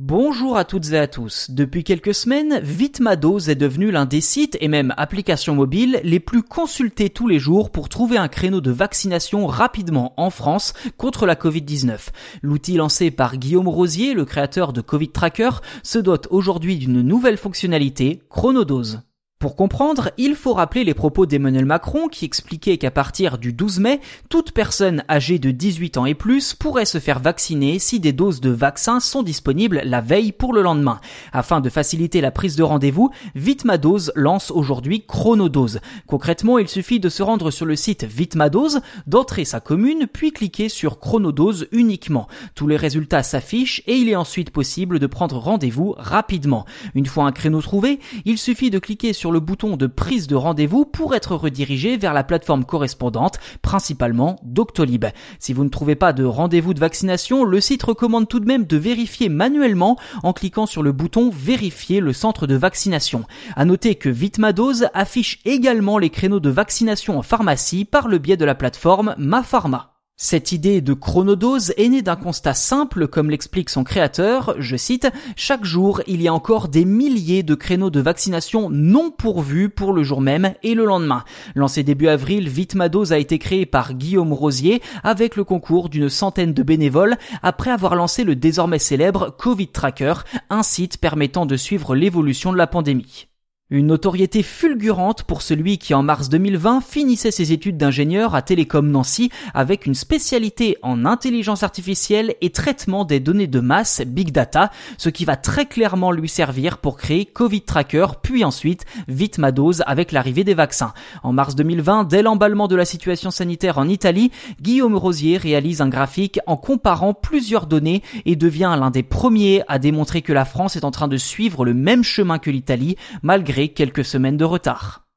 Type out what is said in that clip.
Bonjour à toutes et à tous. Depuis quelques semaines, Vitmados est devenu l'un des sites et même applications mobiles les plus consultés tous les jours pour trouver un créneau de vaccination rapidement en France contre la Covid-19. L'outil lancé par Guillaume Rosier, le créateur de Covid Tracker, se dote aujourd'hui d'une nouvelle fonctionnalité, Chronodose. Pour comprendre, il faut rappeler les propos d'Emmanuel Macron qui expliquait qu'à partir du 12 mai, toute personne âgée de 18 ans et plus pourrait se faire vacciner si des doses de vaccins sont disponibles la veille pour le lendemain. Afin de faciliter la prise de rendez-vous, Vitmadose lance aujourd'hui Chronodose. Concrètement, il suffit de se rendre sur le site Vitmadose, d'entrer sa commune, puis cliquer sur Chronodose uniquement. Tous les résultats s'affichent et il est ensuite possible de prendre rendez-vous rapidement. Une fois un créneau trouvé, il suffit de cliquer sur le bouton de prise de rendez-vous pour être redirigé vers la plateforme correspondante, principalement Doctolib. Si vous ne trouvez pas de rendez-vous de vaccination, le site recommande tout de même de vérifier manuellement en cliquant sur le bouton vérifier le centre de vaccination. À noter que Vitmadose affiche également les créneaux de vaccination en pharmacie par le biais de la plateforme MaPharma. Cette idée de chronodose est née d'un constat simple, comme l'explique son créateur, je cite, Chaque jour, il y a encore des milliers de créneaux de vaccination non pourvus pour le jour même et le lendemain. Lancé début avril, Vitmadose a été créé par Guillaume Rosier avec le concours d'une centaine de bénévoles après avoir lancé le désormais célèbre Covid Tracker, un site permettant de suivre l'évolution de la pandémie. Une notoriété fulgurante pour celui qui en mars 2020 finissait ses études d'ingénieur à Télécom Nancy avec une spécialité en intelligence artificielle et traitement des données de masse Big Data, ce qui va très clairement lui servir pour créer Covid Tracker puis ensuite Vitmadose avec l'arrivée des vaccins. En mars 2020, dès l'emballement de la situation sanitaire en Italie, Guillaume Rosier réalise un graphique en comparant plusieurs données et devient l'un des premiers à démontrer que la France est en train de suivre le même chemin que l'Italie quelques semaines de retard.